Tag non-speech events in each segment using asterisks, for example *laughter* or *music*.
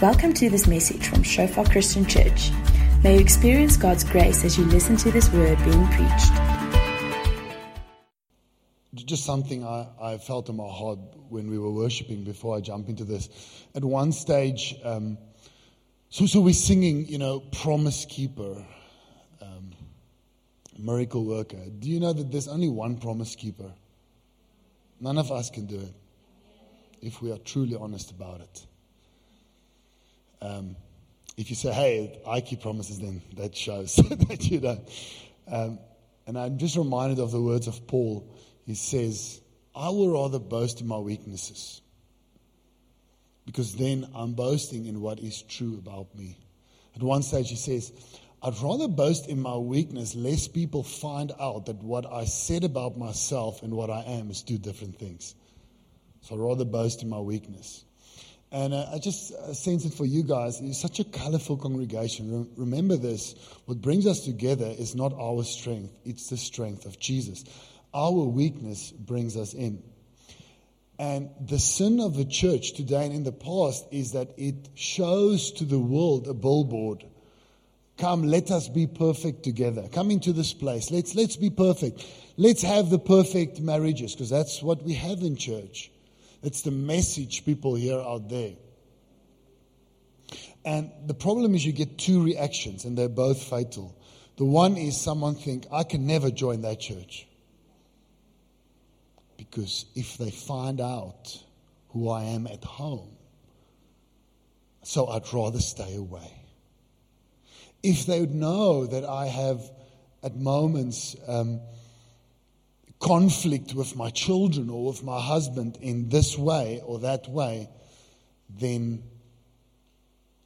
Welcome to this message from Shofar Christian Church. May you experience God's grace as you listen to this word being preached. Just something I, I felt in my heart when we were worshiping before I jump into this. At one stage, um, so, so we're singing, you know, Promise Keeper, um, Miracle Worker. Do you know that there's only one Promise Keeper? None of us can do it if we are truly honest about it. Um, if you say, hey, I keep promises, then that shows *laughs* that you don't. Um, and I'm just reminded of the words of Paul. He says, I will rather boast in my weaknesses because then I'm boasting in what is true about me. At one stage, he says, I'd rather boast in my weakness, lest people find out that what I said about myself and what I am is two different things. So I'd rather boast in my weakness. And uh, I just uh, sense it for you guys. It's such a colorful congregation. Re- remember this what brings us together is not our strength, it's the strength of Jesus. Our weakness brings us in. And the sin of the church today and in the past is that it shows to the world a billboard. Come, let us be perfect together. Come into this place. Let's, let's be perfect. Let's have the perfect marriages because that's what we have in church. It's the message people hear out there. And the problem is you get two reactions and they're both fatal. The one is someone think, I can never join that church. Because if they find out who I am at home, so I'd rather stay away. If they would know that I have at moments um, conflict with my children or with my husband in this way or that way, then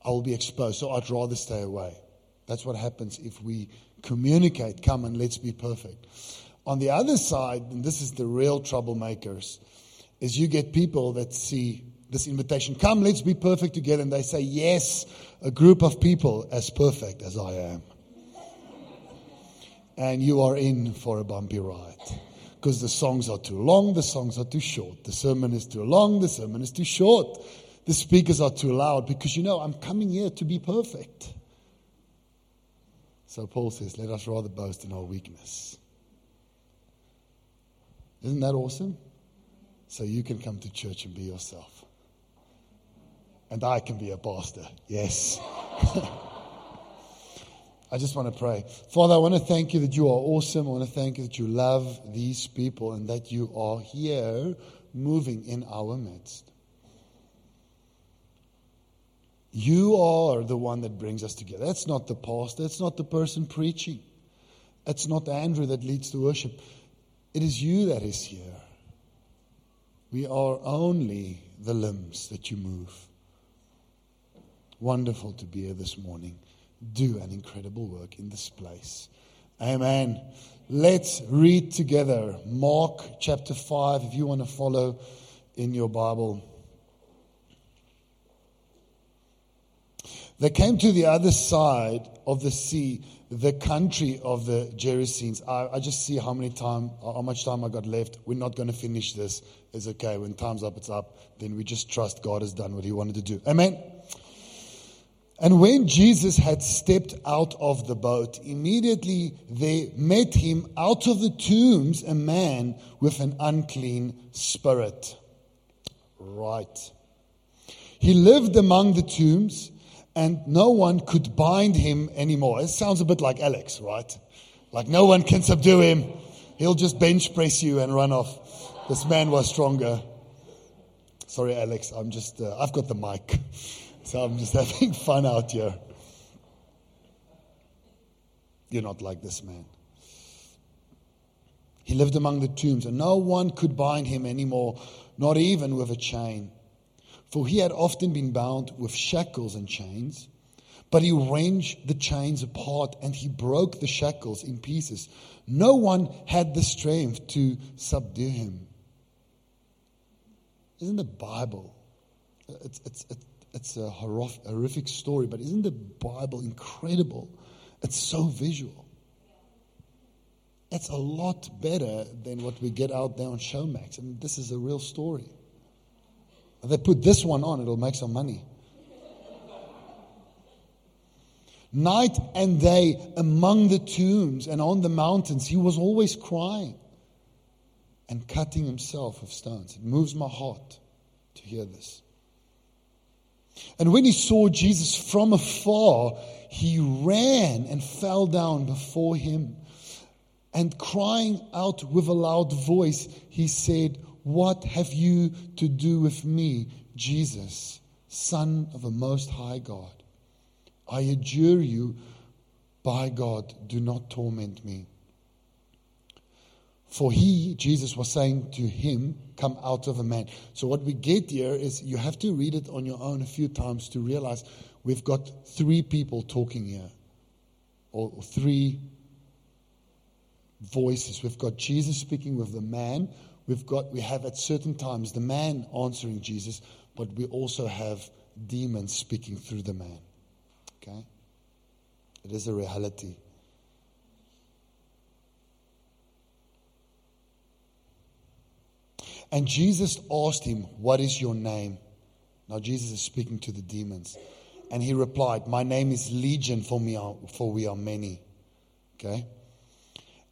I will be exposed. So I'd rather stay away. That's what happens if we communicate, come and let's be perfect. On the other side, and this is the real troublemakers, is you get people that see this invitation, come, let's be perfect together, and they say, yes, a group of people as perfect as I am. And you are in for a bumpy ride because the songs are too long, the songs are too short. The sermon is too long, the sermon is too short. The speakers are too loud because you know, I'm coming here to be perfect. So Paul says, let us rather boast in our weakness. Isn't that awesome? So you can come to church and be yourself. And I can be a pastor. Yes. *laughs* I just want to pray. Father, I want to thank you that you are awesome. I want to thank you that you love these people and that you are here moving in our midst. You are the one that brings us together. That's not the pastor, it's not the person preaching, it's not Andrew that leads the worship. It is you that is here. We are only the limbs that you move. Wonderful to be here this morning do an incredible work in this place. Amen. Let's read together Mark chapter 5 if you want to follow in your Bible. They came to the other side of the sea, the country of the Gerasenes. I, I just see how many time, how much time I got left. We're not going to finish this. It's okay. When time's up, it's up. Then we just trust God has done what He wanted to do. Amen. And when Jesus had stepped out of the boat, immediately they met him out of the tombs a man with an unclean spirit. Right. He lived among the tombs and no one could bind him anymore. It sounds a bit like Alex, right? Like no one can subdue him. He'll just bench press you and run off. This man was stronger. Sorry, Alex. I'm just, uh, I've got the mic. *laughs* So I'm just *laughs* having fun out here. You're not like this man. He lived among the tombs, and no one could bind him anymore, not even with a chain. For he had often been bound with shackles and chains. But he wrenched the chains apart and he broke the shackles in pieces. No one had the strength to subdue him. Isn't the Bible? It's, it's, it's a horrific story, but isn't the Bible incredible? It's so visual. It's a lot better than what we get out there on Showmax. I mean, this is a real story. If they put this one on, it'll make some money. Night and day among the tombs and on the mountains, he was always crying and cutting himself with stones. It moves my heart to hear this. And when he saw Jesus from afar, he ran and fell down before him. And crying out with a loud voice, he said, What have you to do with me, Jesus, Son of a Most High God? I adjure you, by God, do not torment me. For he, Jesus was saying to him, Come out of a man. So, what we get here is you have to read it on your own a few times to realize we've got three people talking here, or three voices. We've got Jesus speaking with the man. We've got, we have at certain times the man answering Jesus, but we also have demons speaking through the man. Okay? It is a reality. And Jesus asked him, What is your name? Now, Jesus is speaking to the demons. And he replied, My name is Legion, for, me are, for we are many. Okay?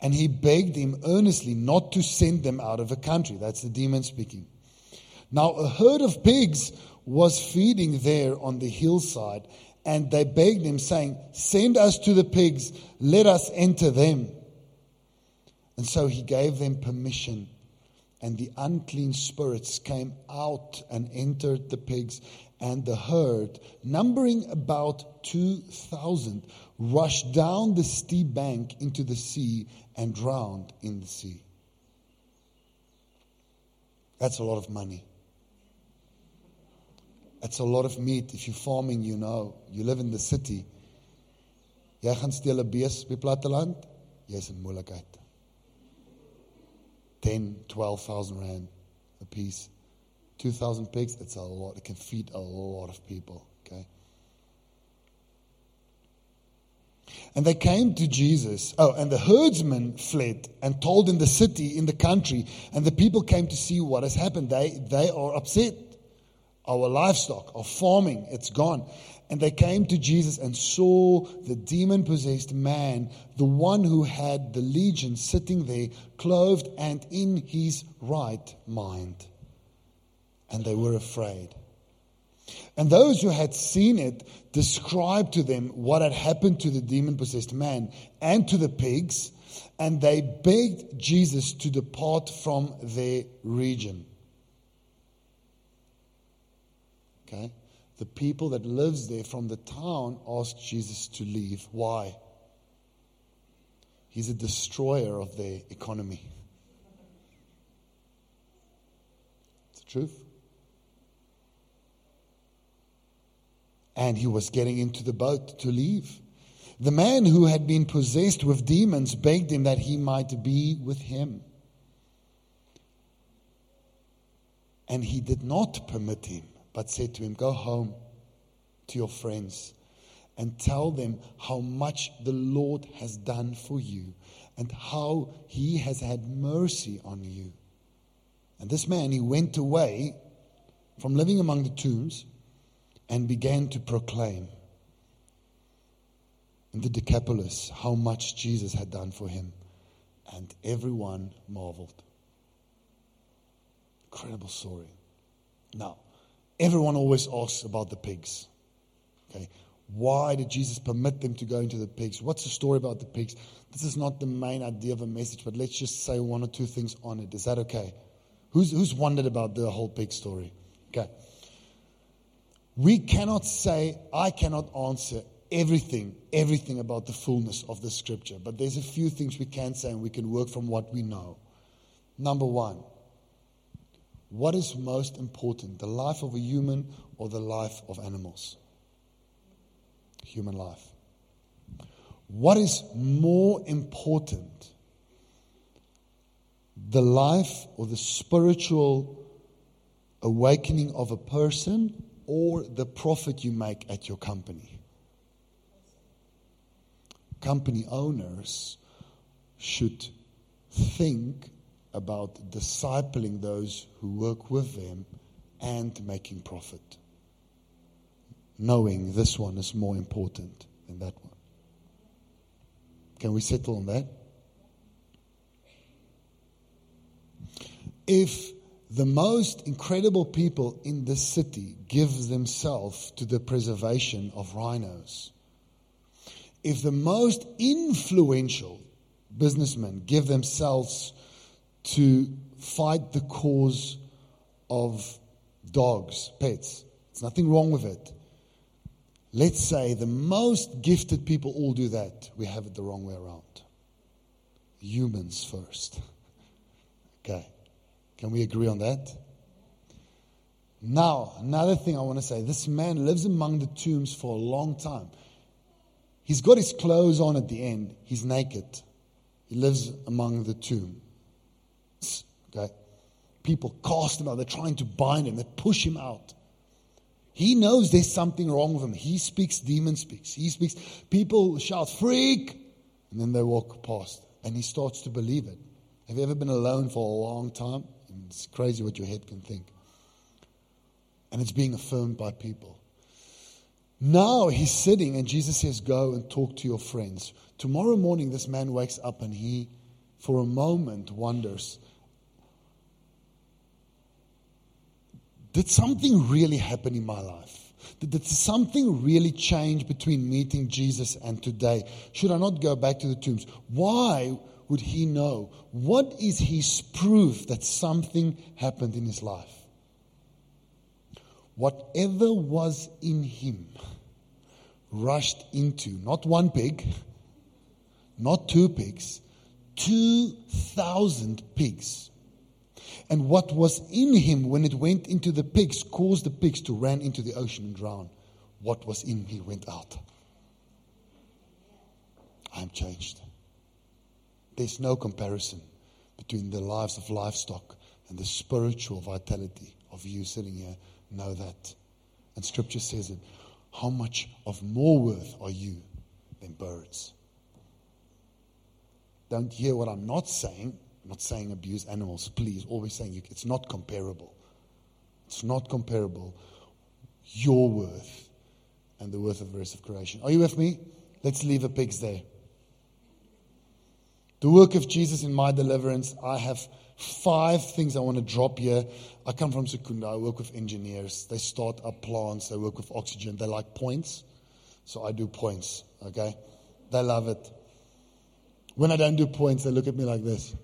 And he begged him earnestly not to send them out of the country. That's the demon speaking. Now, a herd of pigs was feeding there on the hillside, and they begged him, saying, Send us to the pigs, let us enter them. And so he gave them permission, and the unclean spirits came out and entered the pigs, and the herd, numbering about 2,000, rushed down the steep bank into the sea and drowned in the sea. That's a lot of money. That's a lot of meat. If you're farming, you know. You live in the city. Jy gaan steel 'n bees by platteland, jy's in moeilikheid. 10, 12,000 rand a piece. 2,000 pigs, it's a lot. It can feed a lot of people, okay? And they came to Jesus. Oh, and the herdsmen fled and told in the city, in the country, and the people came to see what has happened. They, they are upset our livestock, our farming, it's gone. And they came to Jesus and saw the demon possessed man, the one who had the legion, sitting there, clothed and in his right mind. And they were afraid. And those who had seen it described to them what had happened to the demon possessed man and to the pigs, and they begged Jesus to depart from their region. Okay? The people that lives there from the town asked Jesus to leave. Why? He's a destroyer of their economy. It's the truth. And he was getting into the boat to leave. The man who had been possessed with demons begged him that he might be with him. And he did not permit him but said to him, Go home to your friends and tell them how much the Lord has done for you and how he has had mercy on you. And this man, he went away from living among the tombs and began to proclaim in the Decapolis how much Jesus had done for him. And everyone marveled. Incredible story. Now, Everyone always asks about the pigs. Okay. Why did Jesus permit them to go into the pigs? What's the story about the pigs? This is not the main idea of a message, but let's just say one or two things on it. Is that okay? Who's, who's wondered about the whole pig story? Okay. We cannot say, I cannot answer everything, everything about the fullness of the scripture, but there's a few things we can say and we can work from what we know. Number one, what is most important, the life of a human or the life of animals? Human life. What is more important, the life or the spiritual awakening of a person or the profit you make at your company? Company owners should think about discipling those who work with them and making profit. Knowing this one is more important than that one. Can we settle on that? If the most incredible people in this city give themselves to the preservation of rhinos, if the most influential businessmen give themselves to fight the cause of dogs, pets, there's nothing wrong with it. Let's say the most gifted people all do that. We have it the wrong way around. Humans first. *laughs* Okay. Can we agree on that? Now, another thing I want to say this man lives among the tombs for a long time. He's got his clothes on at the end, he's naked. He lives among the tombs. Okay? People cast him out, they're trying to bind him, they push him out. He knows there's something wrong with him. He speaks, demon speaks. He speaks, people shout, freak, and then they walk past. And he starts to believe it. Have you ever been alone for a long time? It's crazy what your head can think. And it's being affirmed by people. Now he's sitting, and Jesus says, Go and talk to your friends. Tomorrow morning, this man wakes up and he, for a moment, wonders Did something really happen in my life? Did something really change between meeting Jesus and today? Should I not go back to the tombs? Why would he know? What is his proof that something happened in his life? Whatever was in him rushed into not one pig, not two pigs, 2,000 pigs. And what was in him when it went into the pigs caused the pigs to run into the ocean and drown. What was in me went out. I'm changed. There's no comparison between the lives of livestock and the spiritual vitality of you sitting here. Know that. And scripture says it. How much of more worth are you than birds? Don't hear what I'm not saying. Not saying abuse animals, please. Always saying you, it's not comparable. It's not comparable. Your worth and the worth of the rest of creation. Are you with me? Let's leave the pigs there. The work of Jesus in my deliverance, I have five things I want to drop here. I come from Secunda. I work with engineers. They start up plants. They work with oxygen. They like points. So I do points, okay? They love it. When I don't do points, they look at me like this.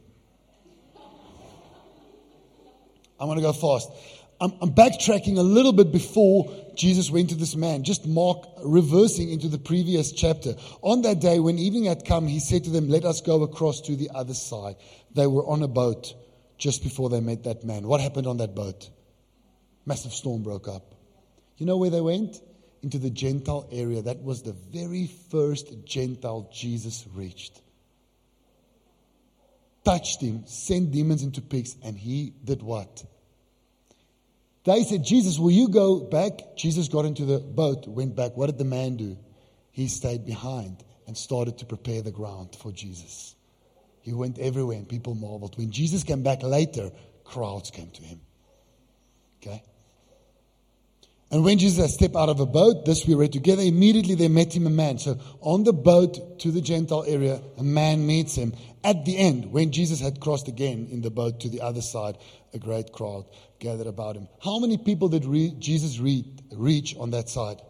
I'm going to go fast. I'm, I'm, backtracking a little bit before Jesus went to this man, just Mark reversing into the previous chapter. On that day, when evening had come, he said to them, Let us go across to the other side. They were on a boat just before they met that man. What happened on that boat? Massive storm broke up. You know where they went? Into the Gentile area. That was the very first Gentile Jesus reached. Touched him, sent demons into pigs, and he did what? They said, Jesus, will you go back? Jesus got into the boat, went back. What did the man do? He stayed behind and started to prepare the ground for Jesus. He went everywhere and people marveled. When Jesus came back later, crowds came to him. Okay? And when Jesus stepped out of a boat, this we read together, immediately they met him a man. So on the boat to the Gentile area, a man meets him. At the end, when Jesus had crossed again in the boat to the other side, a great crowd gathered about him. How many people did re- Jesus re- reach on that side?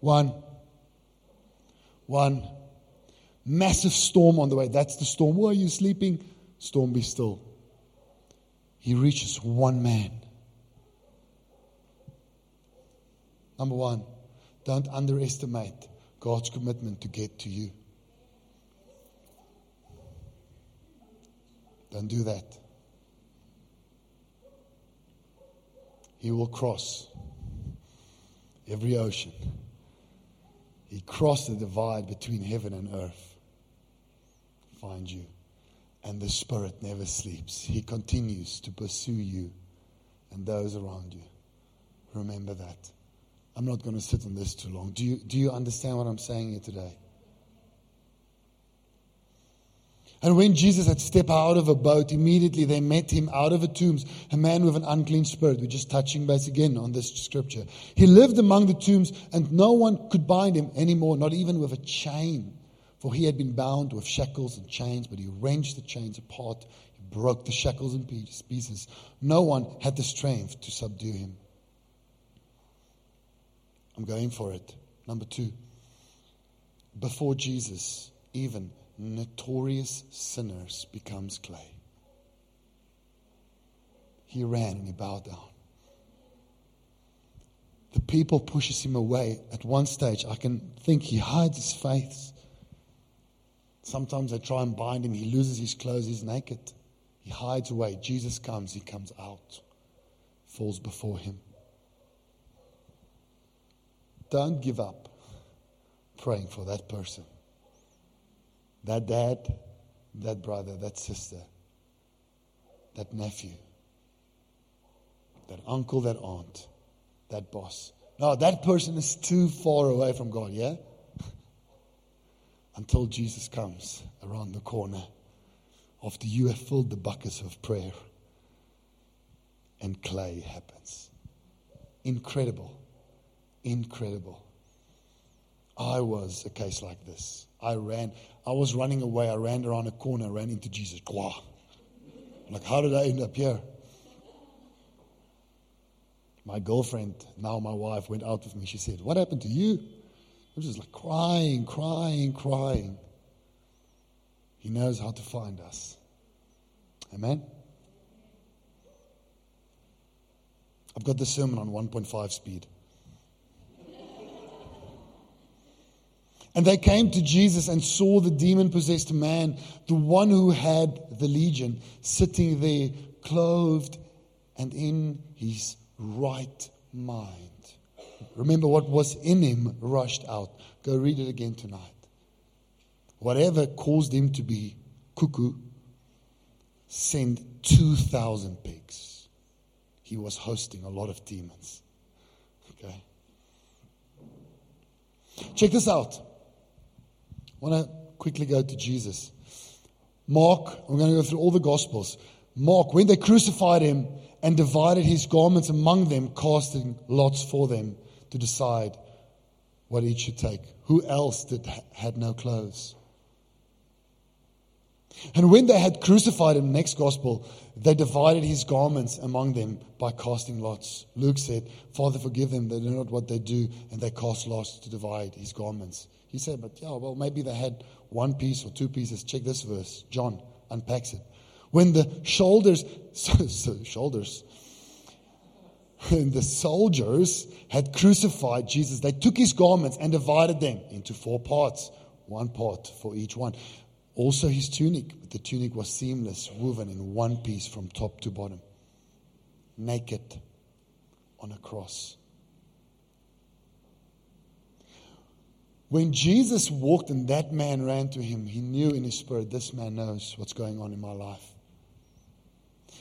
One. One. Massive storm on the way. That's the storm. Why are you sleeping? Storm be still. He reaches one man. Number one, don't underestimate God's commitment to get to you. Don't do that. He will cross every ocean. He crossed the divide between heaven and earth. Find you. And the Spirit never sleeps. He continues to pursue you and those around you. Remember that. I'm not going to sit on this too long. Do you, do you understand what I'm saying here today? And when Jesus had stepped out of a boat, immediately they met him out of the tombs, a man with an unclean spirit. We're just touching base again on this scripture. He lived among the tombs, and no one could bind him anymore, not even with a chain. For he had been bound with shackles and chains, but he wrenched the chains apart. He broke the shackles in pieces. No one had the strength to subdue him. I'm going for it. Number two. Before Jesus, even notorious sinners becomes clay. He ran and he bowed down. The people pushes him away. At one stage, I can think he hides his face. Sometimes they try and bind him. He loses his clothes. He's naked. He hides away. Jesus comes. He comes out. Falls before him. Don't give up praying for that person that dad, that brother, that sister, that nephew, that uncle, that aunt, that boss. No, that person is too far away from God, yeah? *laughs* Until Jesus comes around the corner after you have filled the buckets of prayer and clay happens. Incredible. Incredible. I was a case like this. I ran. I was running away. I ran around a corner, ran into Jesus. Gwa. Like, how did I end up here? My girlfriend, now my wife, went out with me. She said, What happened to you? I was just like crying, crying, crying. He knows how to find us. Amen? I've got the sermon on 1.5 speed. And they came to Jesus and saw the demon possessed man, the one who had the legion, sitting there, clothed and in his right mind. Remember what was in him rushed out. Go read it again tonight. Whatever caused him to be cuckoo, sent 2,000 pigs. He was hosting a lot of demons. Okay? Check this out. Want to quickly go to Jesus. Mark, I'm going to go through all the Gospels. Mark, when they crucified him and divided his garments among them, casting lots for them to decide what each should take. Who else did, had no clothes? And when they had crucified him, next gospel, they divided his garments among them by casting lots. Luke said, Father, forgive them, they know not what they do, and they cast lots to divide his garments. He said, but yeah, well, maybe they had one piece or two pieces. Check this verse. John unpacks it. When the shoulders, *laughs* so, so shoulders, when the soldiers had crucified Jesus, they took his garments and divided them into four parts, one part for each one. Also his tunic, but the tunic was seamless, woven in one piece from top to bottom, naked on a cross. When Jesus walked and that man ran to him, he knew in his spirit, this man knows what's going on in my life.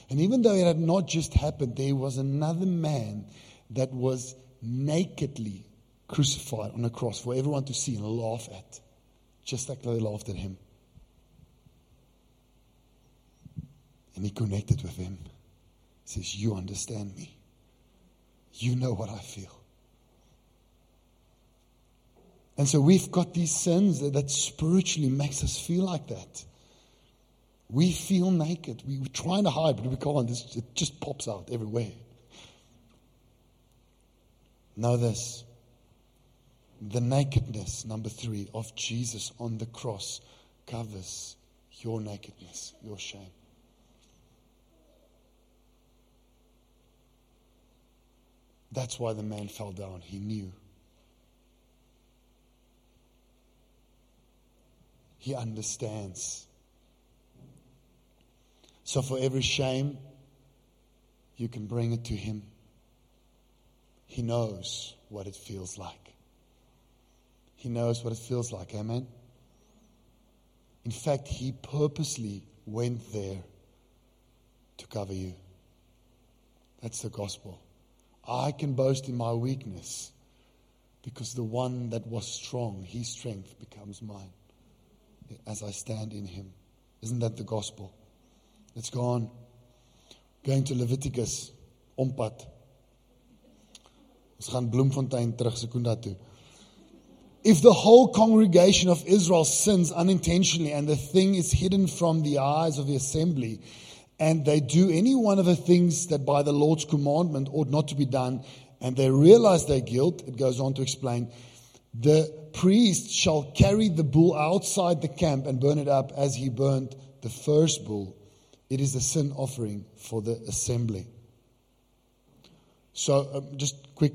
And even though it had not just happened, there was another man that was nakedly crucified on a cross for everyone to see and laugh at, just like they laughed at him. And he connected with him. He says, You understand me. You know what I feel. And so we've got these sins that, that spiritually makes us feel like that. We feel naked. We, are trying to hide, but we can't. It's, it just pops out everywhere. Know this the nakedness, number three, of Jesus on the cross covers your nakedness, your shame. That's why the man fell down. He knew. He understands. So for every shame, you can bring it to Him. He knows what it feels like. He knows what it feels like. Amen. In fact, He purposely went there to cover you. That's the gospel. I can boast in my weakness because the one that was strong, his strength becomes mine as I stand in Him. Isn't that the gospel? Let's go on. Going to Leviticus, ompad. Ons gaan Bloemfontein terug toe. If the whole congregation of Israel sins unintentionally and the thing is hidden from the eyes of the assembly, and they do any one of the things that by the Lord's commandment ought not to be done, and they realize their guilt, it goes on to explain, the priest shall carry the bull outside the camp and burn it up as he burned the first bull. It is a sin offering for the assembly. So, um, just quick,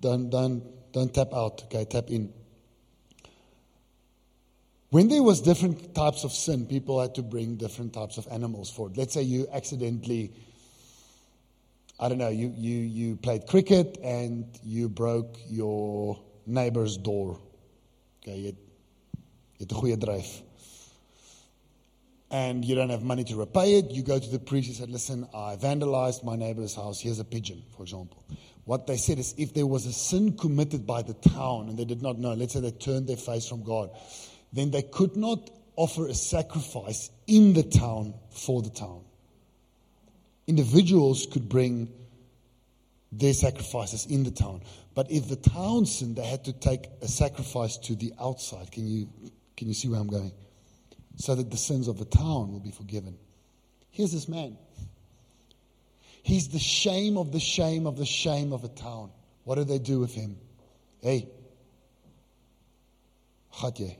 don't, don't, don't tap out, okay, tap in. When there was different types of sin, people had to bring different types of animals for it. Let's say you accidentally, I don't know, you, you, you played cricket and you broke your neighbor's door. Okay, jy het, jy het 'n. And you don't have money to repay it, you go to the priest and said, "Listen, I vandalized my neighbor's house. Here's a pigeon, for example." What they said is if there was a sin committed by the town and they did not know, let's say they turned their face from God, then they could not offer a sacrifice in the town for the town. Individuals could bring their sacrifices in the town. But if the town sinned, they had to take a sacrifice to the outside. Can you, can you see where I'm going? So that the sins of the town will be forgiven. Here's this man. He's the shame of the shame of the shame of a town. What do they do with him? Hey, Gatje,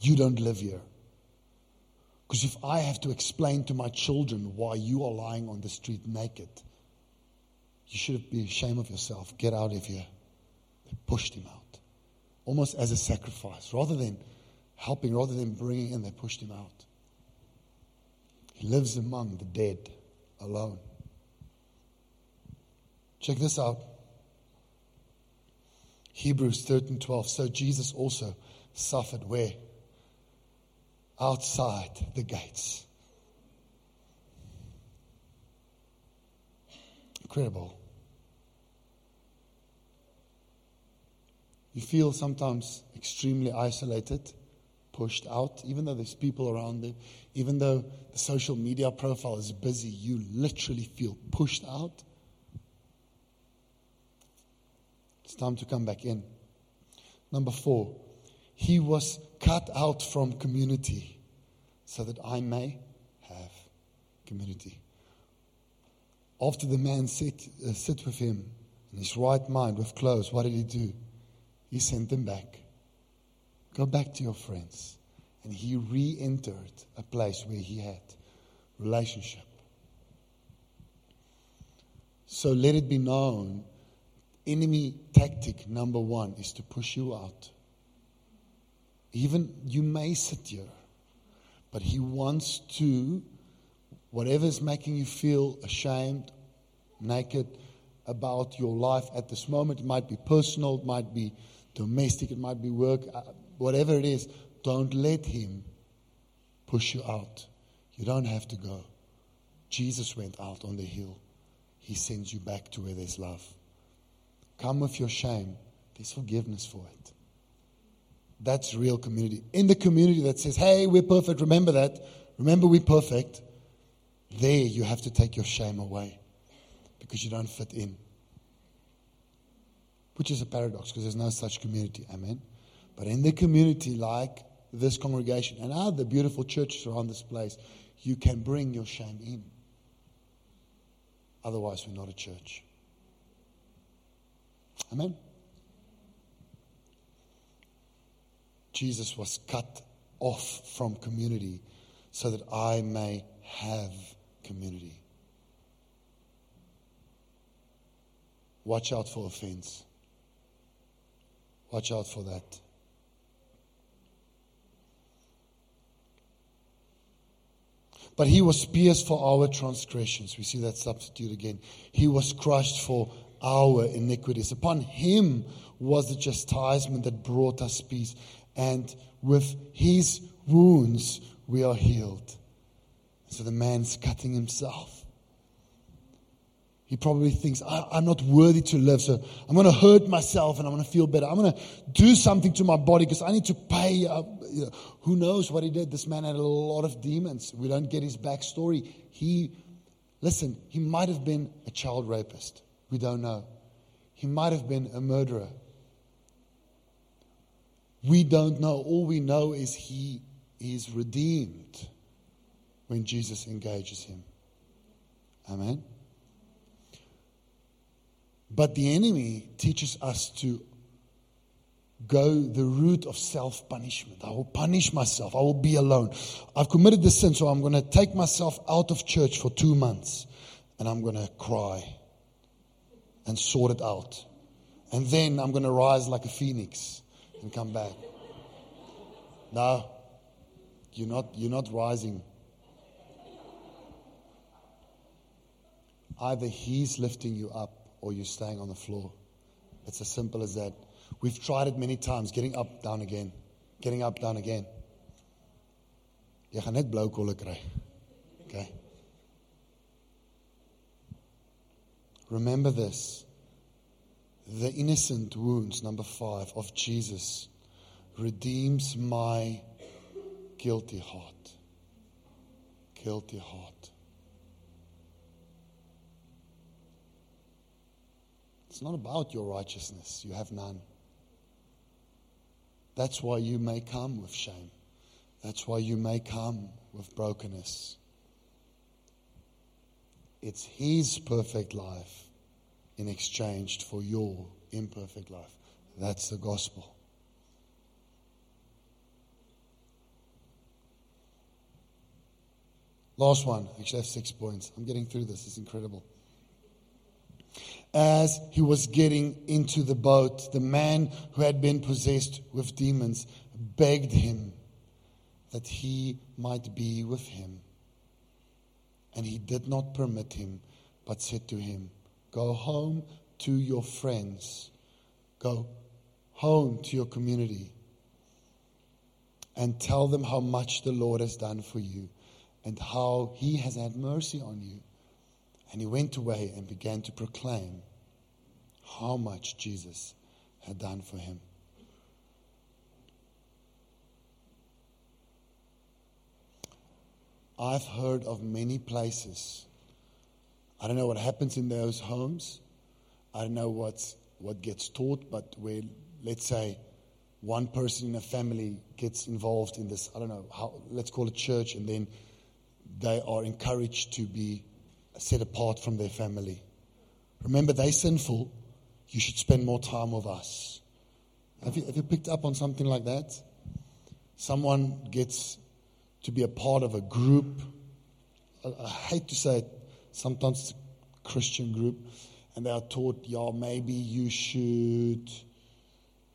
you don't live here. Because if I have to explain to my children why you are lying on the street naked, you should be ashamed of yourself. Get out of here. They pushed him out, almost as a sacrifice. Rather than helping, rather than bringing in, they pushed him out. He lives among the dead alone. Check this out. Hebrews 13 12. So Jesus also suffered where? Outside the gates. Incredible. You feel sometimes extremely isolated, pushed out, even though there's people around you, even though the social media profile is busy, you literally feel pushed out. It's time to come back in. Number four, he was cut out from community so that I may have community. After the man sit, uh, sit with him in his right mind with clothes, what did he do? He sent them back. Go back to your friends. And he re entered a place where he had relationship. So let it be known enemy tactic number one is to push you out. Even you may sit here, but He wants to, whatever is making you feel ashamed, naked about your life at this moment, it might be personal, it might be domestic, it might be work, uh, whatever it is, don't let Him push you out. You don't have to go. Jesus went out on the hill. He sends you back to where there's love. Come with your shame. There's forgiveness for it. That's real community. In the community that says, hey, we're perfect, remember that. Remember we're perfect. There you have to take your shame away because you don't fit in. Which is a paradox because there's no such community. Amen. But in the community like this congregation and other beautiful churches around this place, you can bring your shame in. Otherwise, we're not a church. Amen. Jesus was cut off from community so that I may have community. Watch out for offense. Watch out for that. But he was pierced for our transgressions. We see that substitute again. He was crushed for our iniquities. Upon him was the chastisement that brought us peace and with his wounds we are healed. So the man's cutting himself. He probably thinks, I, am not worthy to live, so I'm going to hurt myself and I'm going to feel better. I'm going to do something to my body because I need to pay. Uh, you know, who knows what he did? This man had a lot of demons. We don't get his backstory. He, listen, he might have been a child rapist. We don't know. He might have been a murderer. We don't know. All we know is he is redeemed when Jesus engages him. Amen. But the enemy teaches us to go the route of self punishment. I will punish myself. I will be alone. I've committed this sin, so I'm going to take myself out of church for two months and I'm going to cry and sort it out. And then I'm going to rise like a phoenix and come back. No, you're not, you're not rising. Either He's lifting you up or you're staying on the floor. It's as simple as that. We've tried it many times, getting up, down again, getting up, down again. Gaan net. Okay. Remember this. The innocent wounds, number five, of Jesus redeems my guilty heart. Guilty heart. It's not about your righteousness, you have none. That's why you may come with shame. That's why you may come with brokenness. It's His perfect life in exchange for your imperfect life. That's the gospel. Last one. Actually, I have six points. I'm getting through this. It's incredible as he was getting into the boat, the man who had been possessed with demons begged him that he might be with him. And he did not permit him, but said to him, Go home to your friends, go home to your community, and tell them how much the Lord has done for you and how he has had mercy on you. And he went away and began to proclaim how much Jesus had done for him. I've heard of many places. I don't know what happens in those homes. I don't know what's, what gets taught, but where, let's say, one person in a family gets involved in this, I don't know, how, let's call it church, and then they are encouraged to be set apart from their family. Remember, they're sinful. You should spend more time with us. Have you, have you picked up on something like that? Someone gets to be a part of a group. I, I hate to say it, sometimes it's a Christian group, and they are taught, yeah, maybe you should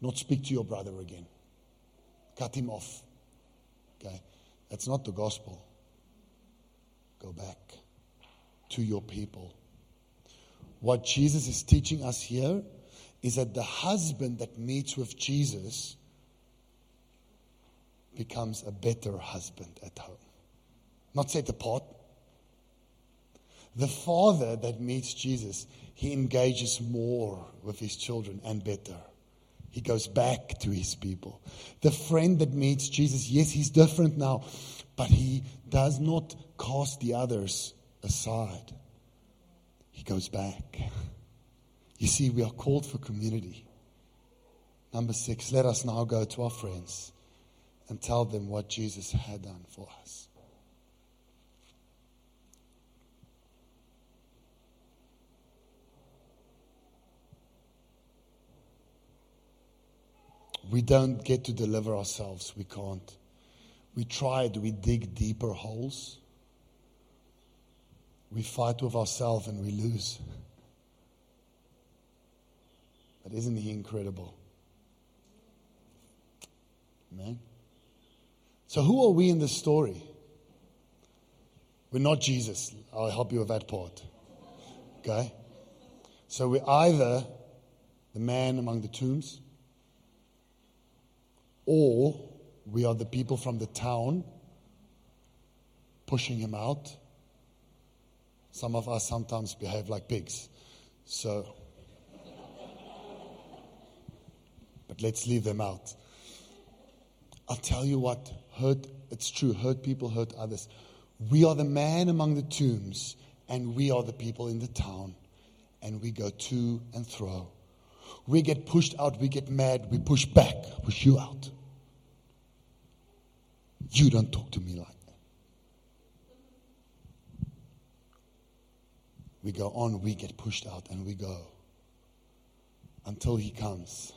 not speak to your brother again. Cut him off. Okay? That's not the gospel. Go back to your people. What Jesus is teaching us here is that the husband that meets with Jesus becomes a better husband at home. Not set apart. The father that meets Jesus, he engages more with his children and better. He goes back to his people. The friend that meets Jesus, yes, he's different now, but he does not cast the others aside. He goes back. You see, we are called for community. Number six, let us now go to our friends and tell them what Jesus had done for us. We don't get to deliver ourselves. We can't. We tried, we dig deeper holes. We fight with ourselves and we lose. But isn't he incredible? Amen. So, who are we in this story? We're not Jesus. I'll help you with that part. Okay? So, we're either the man among the tombs, or we are the people from the town pushing him out Some of us sometimes behave like pigs. So, but let's leave them out. I'll tell you what, hurt, it's true, hurt people hurt others. We are the man among the tombs, and we are the people in the town, and we go to and fro. We get pushed out, we get mad, we push back, push you out. You don't talk to me like that. We go on, we get pushed out, and we go until He comes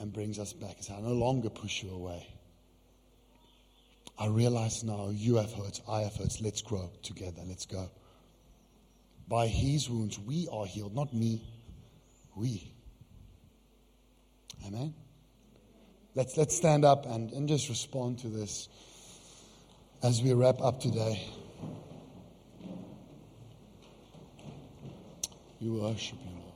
and brings us back. He says, I no longer push you away. I realize now you have hurts, I have hurts. Let's grow together. Let's go. By his wounds, we are healed, not me. We. Amen. Let's, let's stand up and, and just respond to this as we wrap up today. We worship you, Lord.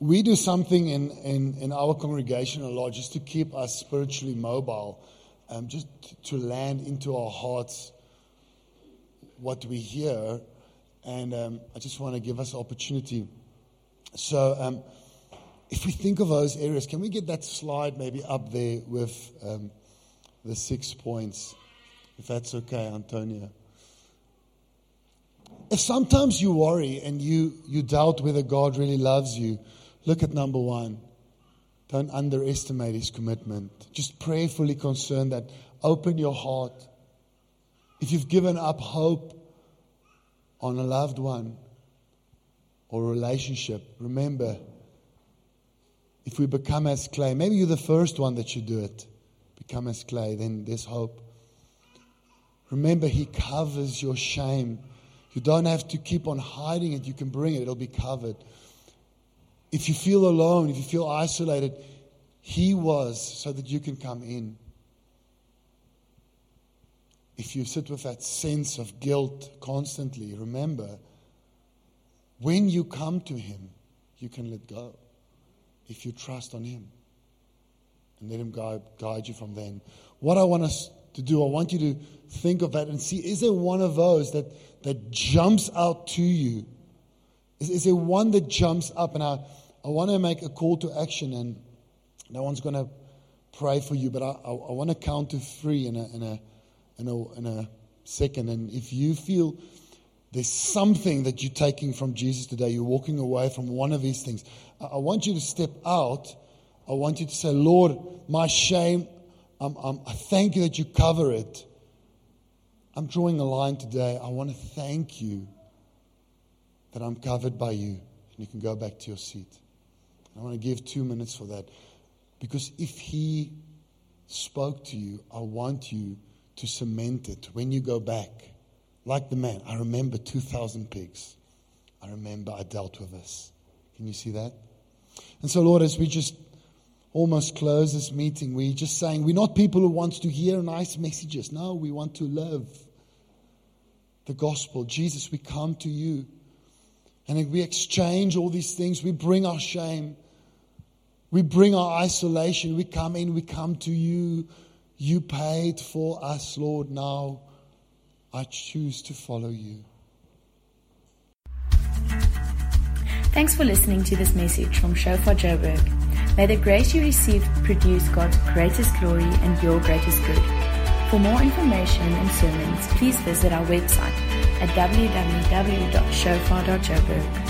We do something in, in, in our congregation a lot just to keep us spiritually mobile, um, just to land into our hearts what we hear. And um, I just want to give us opportunity. So, um, if we think of those areas, can we get that slide maybe up there with um, the six points, if that's okay, Antonia? If sometimes you worry and you, you doubt whether God really loves you, look at number one. Don't underestimate his commitment. Just prayerfully concern that open your heart. If you've given up hope on a loved one or a relationship, remember if we become as clay, maybe you're the first one that should do it. Become as clay, then there's hope. Remember, He covers your shame. You don't have to keep on hiding it. You can bring it, it'll be covered. If you feel alone, if you feel isolated, He was so that you can come in. If you sit with that sense of guilt constantly, remember, when you come to Him, you can let go if you trust on Him and let Him guide, guide you from then. What I want us to do, I want you to think of that and see is there one of those that, that jumps out to you? Is, is there one that jumps up? And I, I want to make a call to action, and no one's going to pray for you, but I, I, I want to count to three in a, in, a, in, a, in a second. And if you feel there's something that you're taking from Jesus today. You're walking away from one of these things. I want you to step out. I want you to say, Lord, my shame, I'm, I'm, I thank you that you cover it. I'm drawing a line today. I want to thank you that I'm covered by you. And you can go back to your seat. I want to give two minutes for that. Because if He spoke to you, I want you to cement it when you go back like the man, I remember 2,000 pigs. I remember I dealt with this. Can you see that? And so, Lord, as we just almost close this meeting, we're just saying we're not people who want to hear nice messages. No, we want to live the gospel. Jesus, we come to you. And we exchange all these things. We bring our shame. We bring our isolation. We come in, we come to you. You paid for us, Lord. Now I choose to follow you. Thanks for listening to this message from Shofar Joburg. May the grace you receive produce God's greatest glory and your greatest good. For more information and sermons, please visit our website at www.shofar.joburg.